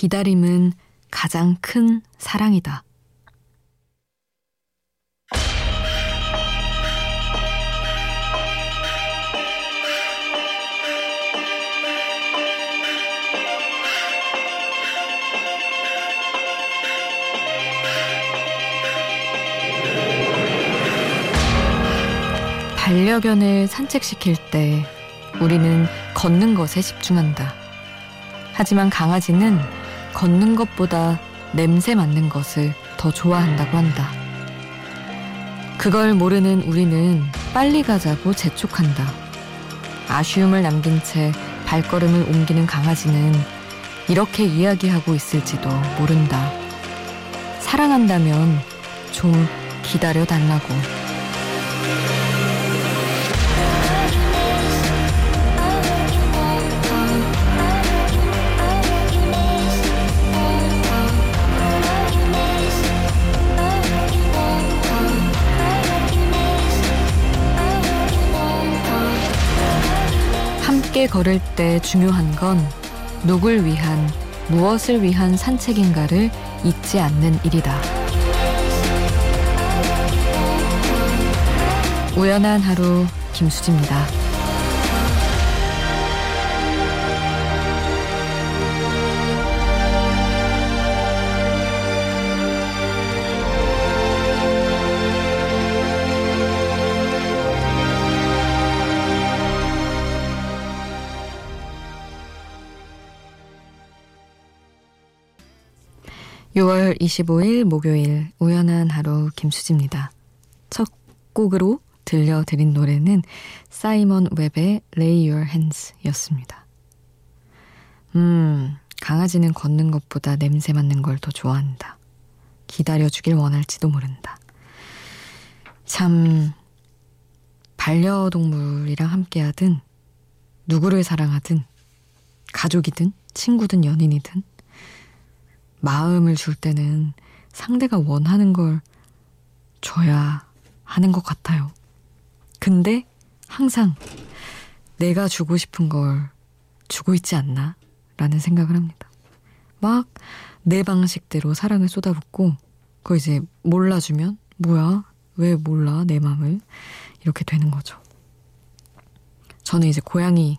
기다림은 가장 큰 사랑이다. 반려견을 산책시킬 때 우리는 걷는 것에 집중한다. 하지만 강아지는 걷는 것보다 냄새 맡는 것을 더 좋아한다고 한다. 그걸 모르는 우리는 빨리 가자고 재촉한다. 아쉬움을 남긴 채 발걸음을 옮기는 강아지는 이렇게 이야기하고 있을지도 모른다. 사랑한다면 좀 기다려 달라고. 함께 걸을 때 중요한 건 누굴 위한, 무엇을 위한 산책인가를 잊지 않는 일이다. 우연한 하루 김수지입니다. 6월 25일 목요일 우연한 하루 김수지입니다. 첫 곡으로 들려드린 노래는 사이먼 웹의 Lay Your Hands 였습니다. 음, 강아지는 걷는 것보다 냄새 맡는 걸 더 좋아한다. 기다려주길 원할지도 모른다. 참, 반려동물이랑 함께하든, 누구를 사랑하든, 가족이든, 친구든, 연인이든, 마음을 줄 때는 상대가 원하는 걸 줘야 하는 것 같아요. 근데 항상 내가 주고 싶은 걸 주고 있지 않나? 라는 생각을 합니다. 막 내 방식대로 사랑을 쏟아붓고, 그거 이제 몰라주면, 뭐야? 왜 몰라? 내 마음을. 이렇게 되는 거죠. 저는 이제 고양이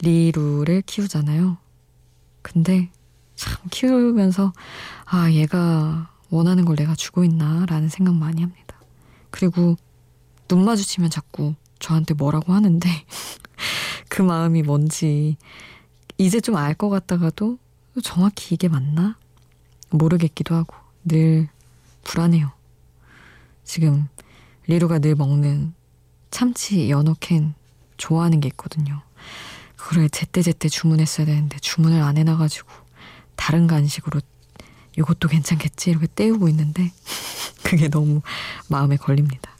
리루를 키우잖아요. 근데 참 키우면서 아 얘가 원하는 걸 내가 주고 있나 라는 생각 많이 합니다. 그리고 눈 마주치면 자꾸 저한테 뭐라고 하는데 그 마음이 뭔지 이제 좀 알 것 같다가도 정확히 이게 맞나 모르겠기도 하고 늘 불안해요. 지금 리루가 늘 먹는 참치 연어캔 좋아하는 게 있거든요. 그걸 제때제때 주문했어야 되는데 주문을 안 해놔가지고 다른 간식으로 이것도 괜찮겠지 이렇게 때우고 있는데 그게 너무 마음에 걸립니다.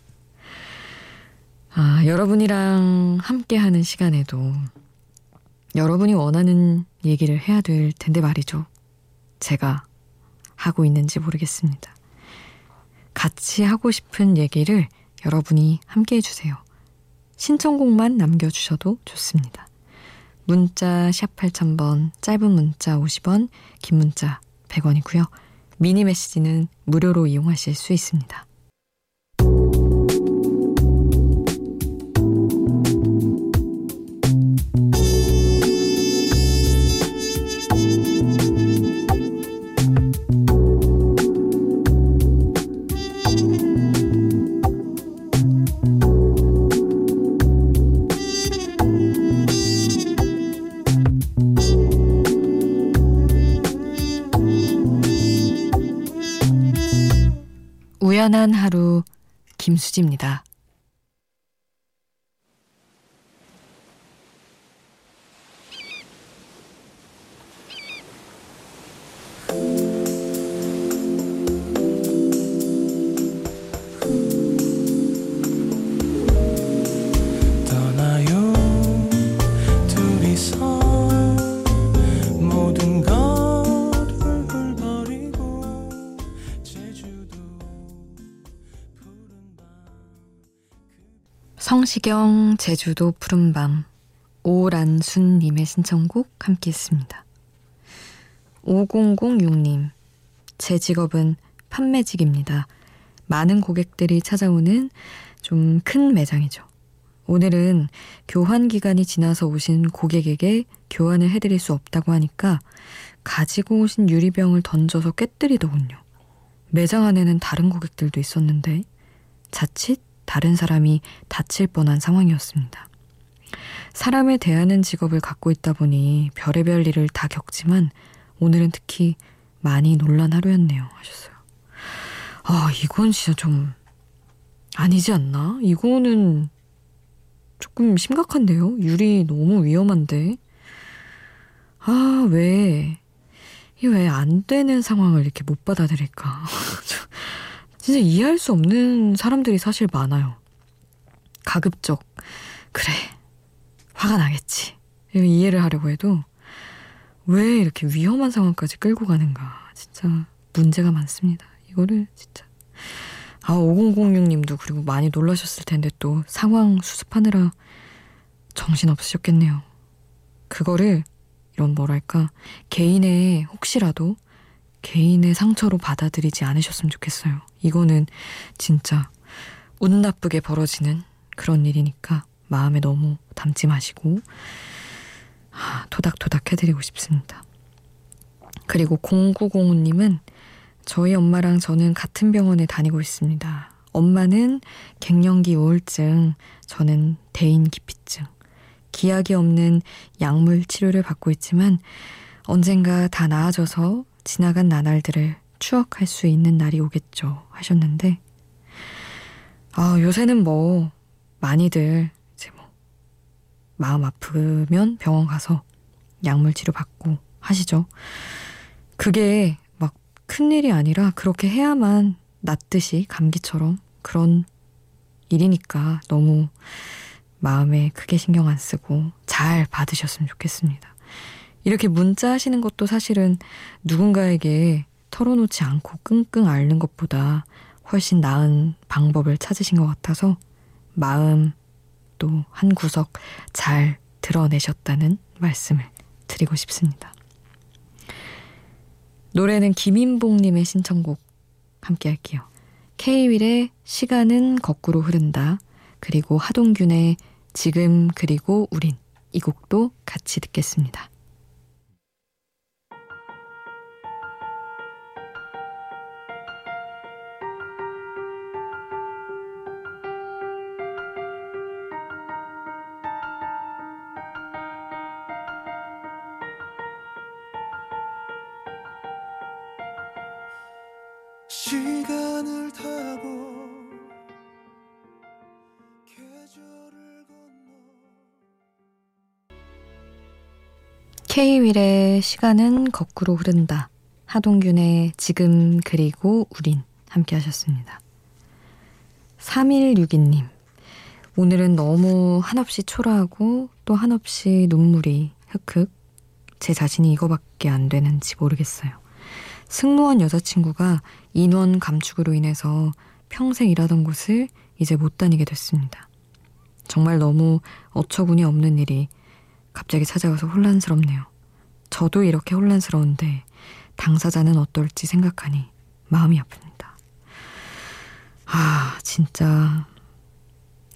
아, 여러분이랑 함께 하는 시간에도 여러분이 원하는 얘기를 해야 될 텐데 말이죠. 제가 하고 있는지 모르겠습니다. 같이 하고 싶은 얘기를 여러분이 함께 해주세요. 신청곡만 남겨주셔도 좋습니다. 문자 샵 8000번, 짧은 문자 50원, 긴 문자 100원이고요. 미니 메시지는 무료로 이용하실 수 있습니다. 우연한 하루 김수지입니다. 성시경 제주도 푸른밤 오란순님의 신청곡 함께 했습니다. 5006님, 제 직업은 판매직입니다. 많은 고객들이 찾아오는 좀 큰 매장이죠. 오늘은 교환 기간이 지나서 오신 고객에게 교환을 해드릴 수 없다고 하니까 가지고 오신 유리병을 던져서 깨뜨리더군요. 매장 안에는 다른 고객들도 있었는데 자칫 다른 사람이 다칠 뻔한 상황이었습니다. 사람을 대하는 직업을 갖고 있다 보니 별의별 일을 다 겪지만 오늘은 특히 많이 놀란 하루였네요. 하셨어요. 아, 이건 진짜 좀 아니지 않나? 이거는 조금 심각한데요? 유리 너무 위험한데. 아, 왜, 이 왜 안 되는 상황을 이렇게 못 받아들일까? 진짜 이해할 수 없는 사람들이 사실 많아요. 가급적, 그래, 화가 나겠지. 이해를 하려고 해도 왜 이렇게 위험한 상황까지 끌고 가는가. 진짜 문제가 많습니다. 이거를 진짜. 아, 5006님도 그리고 많이 놀라셨을 텐데 또 상황 수습하느라 정신 없으셨겠네요. 그거를 이런 뭐랄까, 개인의 혹시라도 개인의 상처로 받아들이지 않으셨으면 좋겠어요. 이거는 진짜 운 나쁘게 벌어지는 그런 일이니까 마음에 너무 담지 마시고 아, 토닥토닥 해드리고 싶습니다. 그리고 0905님은 저희 엄마랑 저는 같은 병원에 다니고 있습니다. 엄마는 갱년기 우울증, 저는 대인 기피증. 기약이 없는 약물 치료를 받고 있지만 언젠가 다 나아져서 지나간 나날들을 추억할 수 있는 날이 오겠죠. 하셨는데, 아, 요새는 뭐, 많이들 이제 뭐, 마음 아프면 병원 가서 약물 치료 받고 하시죠. 그게 막 큰일이 아니라 그렇게 해야만 낫듯이 감기처럼 그런 일이니까 너무 마음에 크게 신경 안 쓰고 잘 받으셨으면 좋겠습니다. 이렇게 문자 하시는 것도 사실은 누군가에게 털어놓지 않고 끙끙 앓는 것보다 훨씬 나은 방법을 찾으신 것 같아서 마음 또 한 구석 잘 드러내셨다는 말씀을 드리고 싶습니다. 노래는 김인봉님의 신청곡 함께 할게요. K-윌의 시간은 거꾸로 흐른다. 그리고 하동균의 지금 그리고 우린 이 곡도 같이 듣겠습니다. 시간을 타고 K-윌의 시간은 거꾸로 흐른다. 하동균의 지금 그리고 우린 함께 하셨습니다. 3162님. 오늘은 너무 한없이 초라하고 또 한없이 눈물이 흑흑. 제 자신이 이거밖에 안 되는지 모르겠어요. 승무원 여자친구가 인원 감축으로 인해서 평생 일하던 곳을 이제 못 다니게 됐습니다. 정말 너무 어처구니 없는 일이 갑자기 찾아와서 혼란스럽네요. 저도 이렇게 혼란스러운데 당사자는 어떨지 생각하니 마음이 아픕니다. 아, 진짜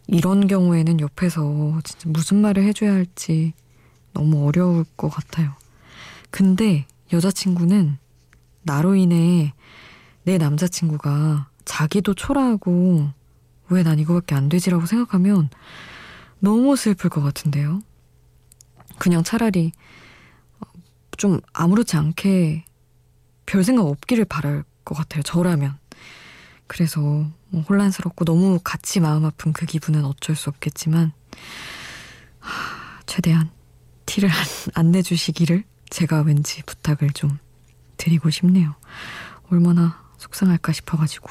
이런 경우에는 옆에서 진짜 무슨 말을 해줘야 할지 너무 어려울 것 같아요. 근데 여자친구는 나로 인해 내 남자친구가 자기도 초라하고 왜 난 이거밖에 안 되지라고 생각하면 너무 슬플 것 같은데요. 그냥 차라리 좀 아무렇지 않게 별 생각 없기를 바랄 것 같아요. 저라면. 그래서 뭐 혼란스럽고 너무 같이 마음 아픈 그 기분은 어쩔 수 없겠지만 하, 최대한 티를 안, 안 내주시기를 제가 왠지 부탁을 좀 드리고 싶네요. 얼마나 속상할까 싶어가지고.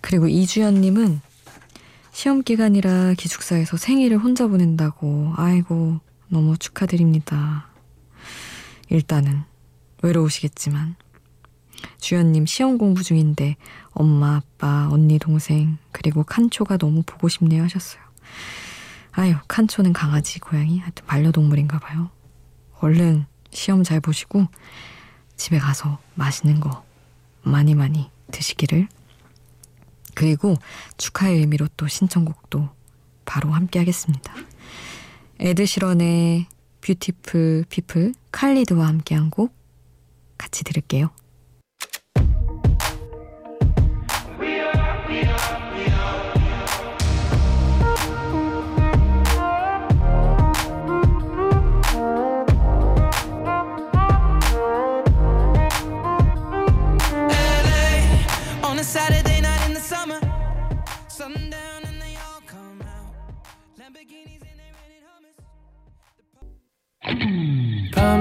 그리고 이주연님은 시험 기간이라 기숙사에서 생일을 혼자 보낸다고, 아이고, 너무 축하드립니다. 일단은 외로우시겠지만, 주연님 시험 공부 중인데 엄마, 아빠, 언니, 동생, 그리고 칸초가 너무 보고 싶네요 하셨어요. 아유, 칸초는 강아지, 고양이, 하여튼 반려동물인가 봐요. 얼른 시험 잘 보시고 집에 가서 맛있는 거 많이 많이 드시기를. 그리고 축하의 의미로 또 신청곡도 바로 함께 하겠습니다. 에드시런의 Beautiful People 칼리드와 함께한 곡 같이 들을게요.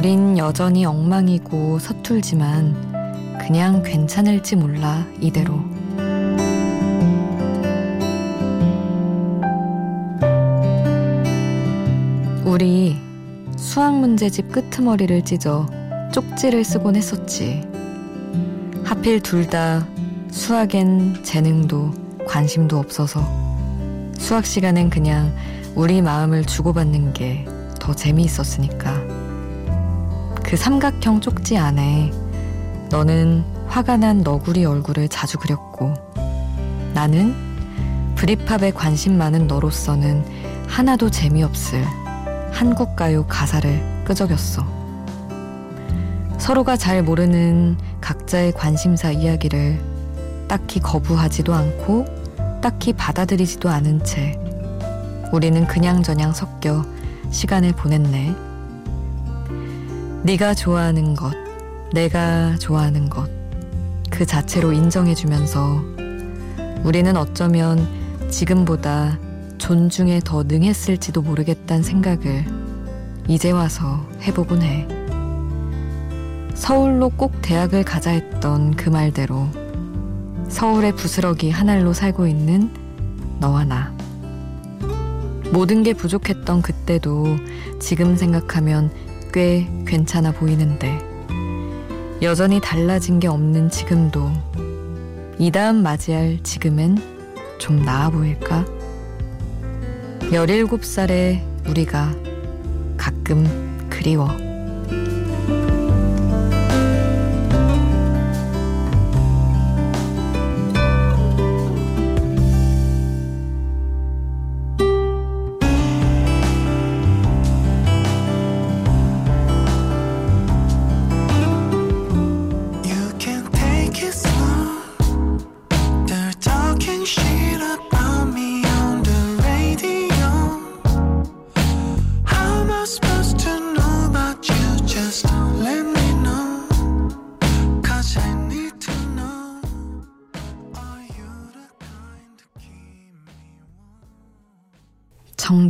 우린 여전히 엉망이고 서툴지만 그냥 괜찮을지 몰라 이대로 우리 수학 문제집 끄트머리를 찢어 쪽지를 쓰곤 했었지. 하필 둘 다 수학엔 재능도 관심도 없어서 수학 시간엔 그냥 우리 마음을 주고받는 게 더 재미있었으니까. 그 삼각형 쪽지 안에 너는 화가 난 너구리 얼굴을 자주 그렸고 나는 브리팝에 관심 많은 너로서는 하나도 재미없을 한국 가요 가사를 끄적였어. 서로가 잘 모르는 각자의 관심사 이야기를 딱히 거부하지도 않고 딱히 받아들이지도 않은 채 우리는 그냥저냥 섞여 시간을 보냈네. 네가 좋아하는 것, 내가 좋아하는 것, 그 자체로 인정해주면서 우리는 어쩌면 지금보다 존중에 더 능했을지도 모르겠다는 생각을 이제 와서 해보곤 해. 서울로 꼭 대학을 가자 했던 그 말대로 서울의 부스러기 하나로 살고 있는 너와 나. 모든 게 부족했던 그때도 지금 생각하면 꽤 괜찮아 보이는데 여전히 달라진 게 없는 지금도 이 다음 맞이할 지금은 좀 나아 보일까? 17살의 우리가 가끔 그리워.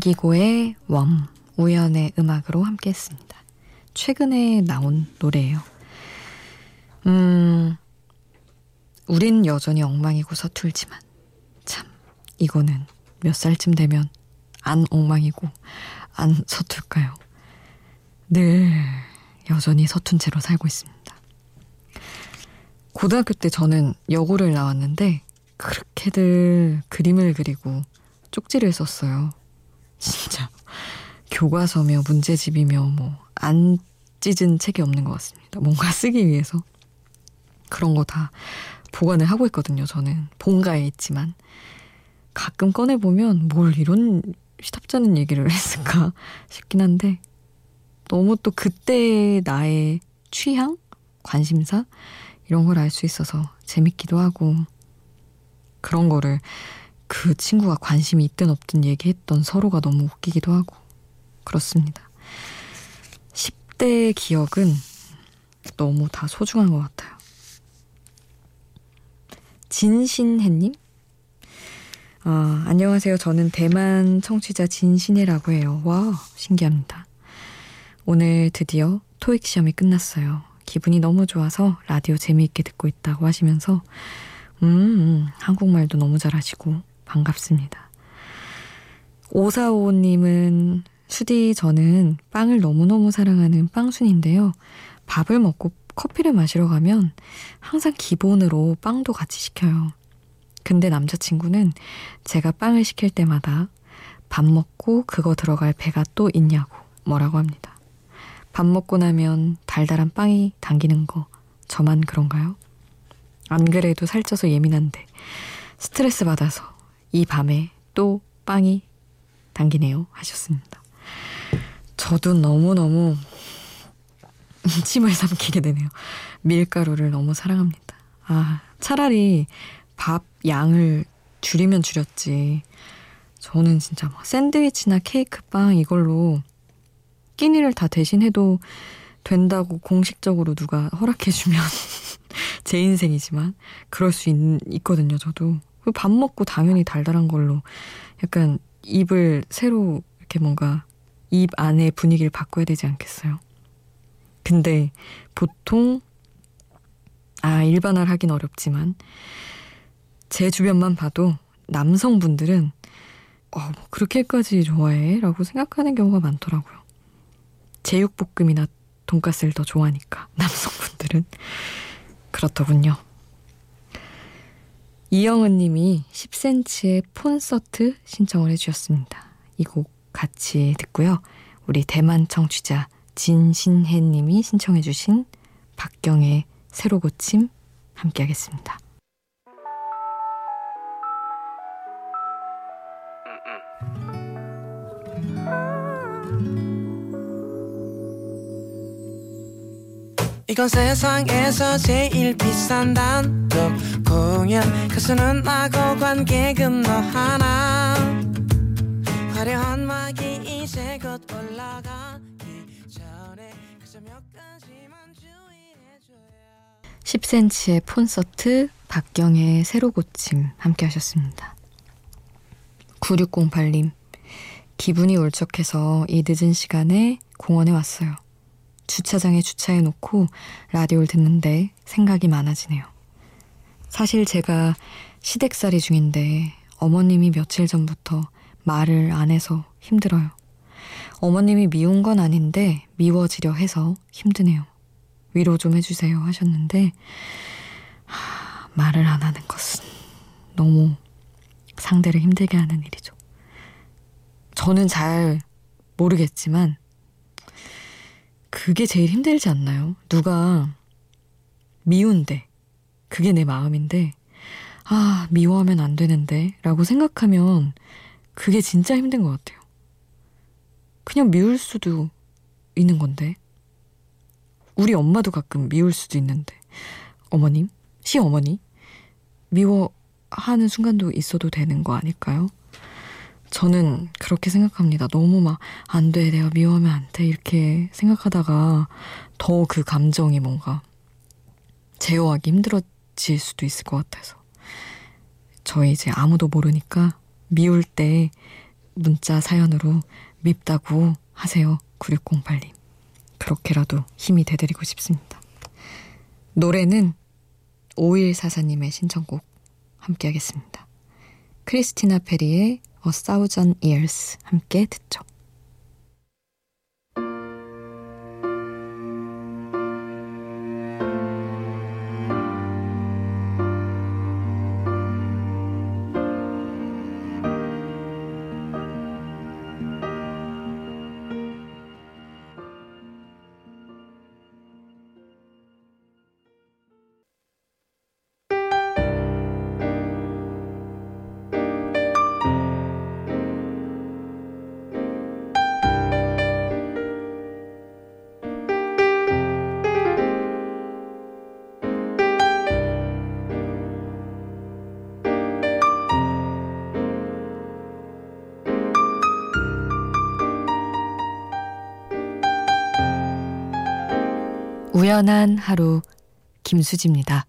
정기고의 웜, 우연의 음악으로 함께 했습니다. 최근에 나온 노래예요. 음, 우린 여전히 엉망이고 서툴지만, 참, 이거는 몇 살쯤 되면 안 엉망이고 안 서툴까요? 늘 여전히 서툰 채로 살고 있습니다. 고등학교 때 저는 여고를 나왔는데, 그렇게들 그림을 그리고 쪽지를 썼어요. 진짜 교과서며 문제집이며 뭐 안 찢은 책이 없는 것 같습니다. 뭔가 쓰기 위해서 그런 거 다 보관을 하고 있거든요. 저는 본가에 있지만 가끔 꺼내 보면 뭘 이런 시답잖은 얘기를 했을까 싶긴 한데 너무 또 그때 나의 취향, 관심사 이런 걸 알 수 있어서 재밌기도 하고 그런 거를 그 친구가 관심이 있든 없든 얘기했던 서로가 너무 웃기기도 하고 그렇습니다. 10대의 기억은 너무 다 소중한 것 같아요. 진신혜님? 아, 안녕하세요. 저는 대만 청취자 진신혜라고 해요. 와, 신기합니다. 오늘 드디어 토익 시험이 끝났어요. 기분이 너무 좋아서 라디오 재미있게 듣고 있다고 하시면서, 음, 음 한국말도 너무 잘하시고 반갑습니다. 오사오님은 수디 저는 빵을 너무너무 사랑하는 빵순인데요. 밥을 먹고 커피를 마시러 가면 항상 기본으로 빵도 같이 시켜요. 근데 남자친구는 제가 빵을 시킬 때마다 밥 먹고 그거 들어갈 배가 또 있냐고 뭐라고 합니다. 밥 먹고 나면 달달한 빵이 당기는 거 저만 그런가요? 안 그래도 살쪄서 예민한데 스트레스 받아서 이 밤에 또 빵이 당기네요 하셨습니다. 저도 너무너무 침을 삼키게 되네요. 밀가루를 너무 사랑합니다. 아, 차라리 밥 양을 줄이면 줄였지. 저는 진짜 막 샌드위치나 케이크 빵 이걸로 끼니를 다 대신해도 된다고 공식적으로 누가 허락해주면 제 인생이지만 그럴 수 있, 있거든요, 저도. 밥 먹고 당연히 달달한 걸로 약간 입을 새로 이렇게 뭔가 입 안에 분위기를 바꿔야 되지 않겠어요? 근데 보통 아 일반화를 하긴 어렵지만 제 주변만 봐도 남성분들은 어, 뭐 그렇게까지 좋아해? 라고 생각하는 경우가 많더라고요. 제육볶음이나 돈가스를 더 좋아하니까 남성분들은 그렇더군요. 이영은 님이 10cm의 콘서트 신청을 해주셨습니다. 이 곡 같이 듣고요. 우리 대만 청취자 진신혜 님이 신청해주신 박경의 새로 고침 함께 하겠습니다. 이건 세상에서 제일 비싼 단독 공연 가수는 나고 관객은 너 하나 화려한 막이 이제 곧 올라가기 전에 그저 몇 가지만 주의해줘야 10cm의 콘서트 박경의 새로 고침 함께 하셨습니다. 9608님 기분이 울적해서 이 늦은 시간에 공원에 왔어요. 주차장에 주차해 놓고 라디오를 듣는데 생각이 많아지네요. 사실 제가 시댁살이 중인데 어머님이 며칠 전부터 말을 안 해서 힘들어요. 어머님이 미운 건 아닌데 미워지려 해서 힘드네요. 위로 좀 해주세요 하셨는데 하, 말을 안 하는 것은 너무 상대를 힘들게 하는 일이죠. 저는 잘 모르겠지만 그게 제일 힘들지 않나요? 누가 미운데 그게 내 마음인데 아 미워하면 안 되는데 라고 생각하면 그게 진짜 힘든 것 같아요. 그냥 미울 수도 있는 건데 우리 엄마도 가끔 미울 수도 있는데 어머님 시어머니 미워하는 순간도 있어도 되는 거 아닐까요? 저는 그렇게 생각합니다. 너무 막, 안 돼, 내가 미워하면 안 돼, 이렇게 생각하다가 더 그 감정이 뭔가 제어하기 힘들어 질 수도 있을 것 같아서. 저희 이제 아무도 모르니까 미울 때 문자 사연으로 밉다고 하세요. 9608님. 그렇게라도 힘이 돼드리고 싶습니다. 노래는 5144님의 신청곡 함께 하겠습니다. 크리스티나 페리의 A Thousand Years 함께 듣죠. 우연한 하루 김수지입니다.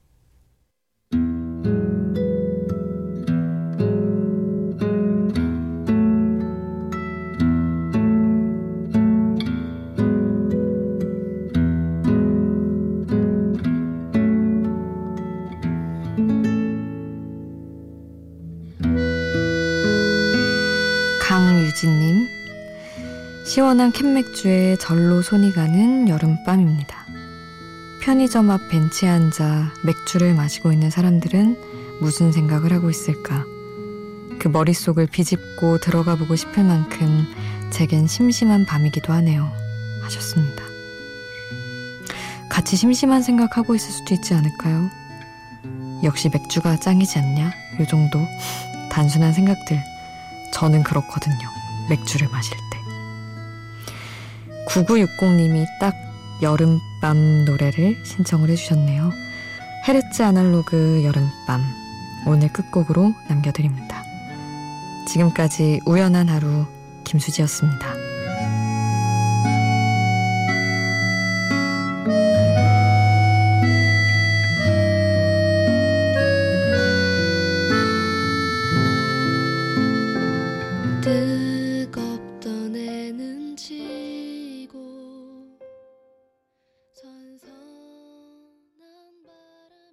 강유진님, 시원한 캔맥주에 절로 손이 가는 여름밤입니다. 편의점 앞 벤치에 앉아 맥주를 마시고 있는 사람들은 무슨 생각을 하고 있을까? 그 머릿속을 비집고 들어가 보고 싶을 만큼 제겐 심심한 밤이기도 하네요. 하셨습니다. 같이 심심한 생각하고 있을 수도 있지 않을까요? 역시 맥주가 짱이지 않냐? 요 정도 단순한 생각들. 저는 그렇거든요. 맥주를 마실 때. 9960님이 딱 여름밤 노래를 신청을 해주셨네요. 헤르츠 아날로그 여름밤. 오늘 끝곡으로 남겨드립니다. 지금까지 우연한 하루 김수지였습니다.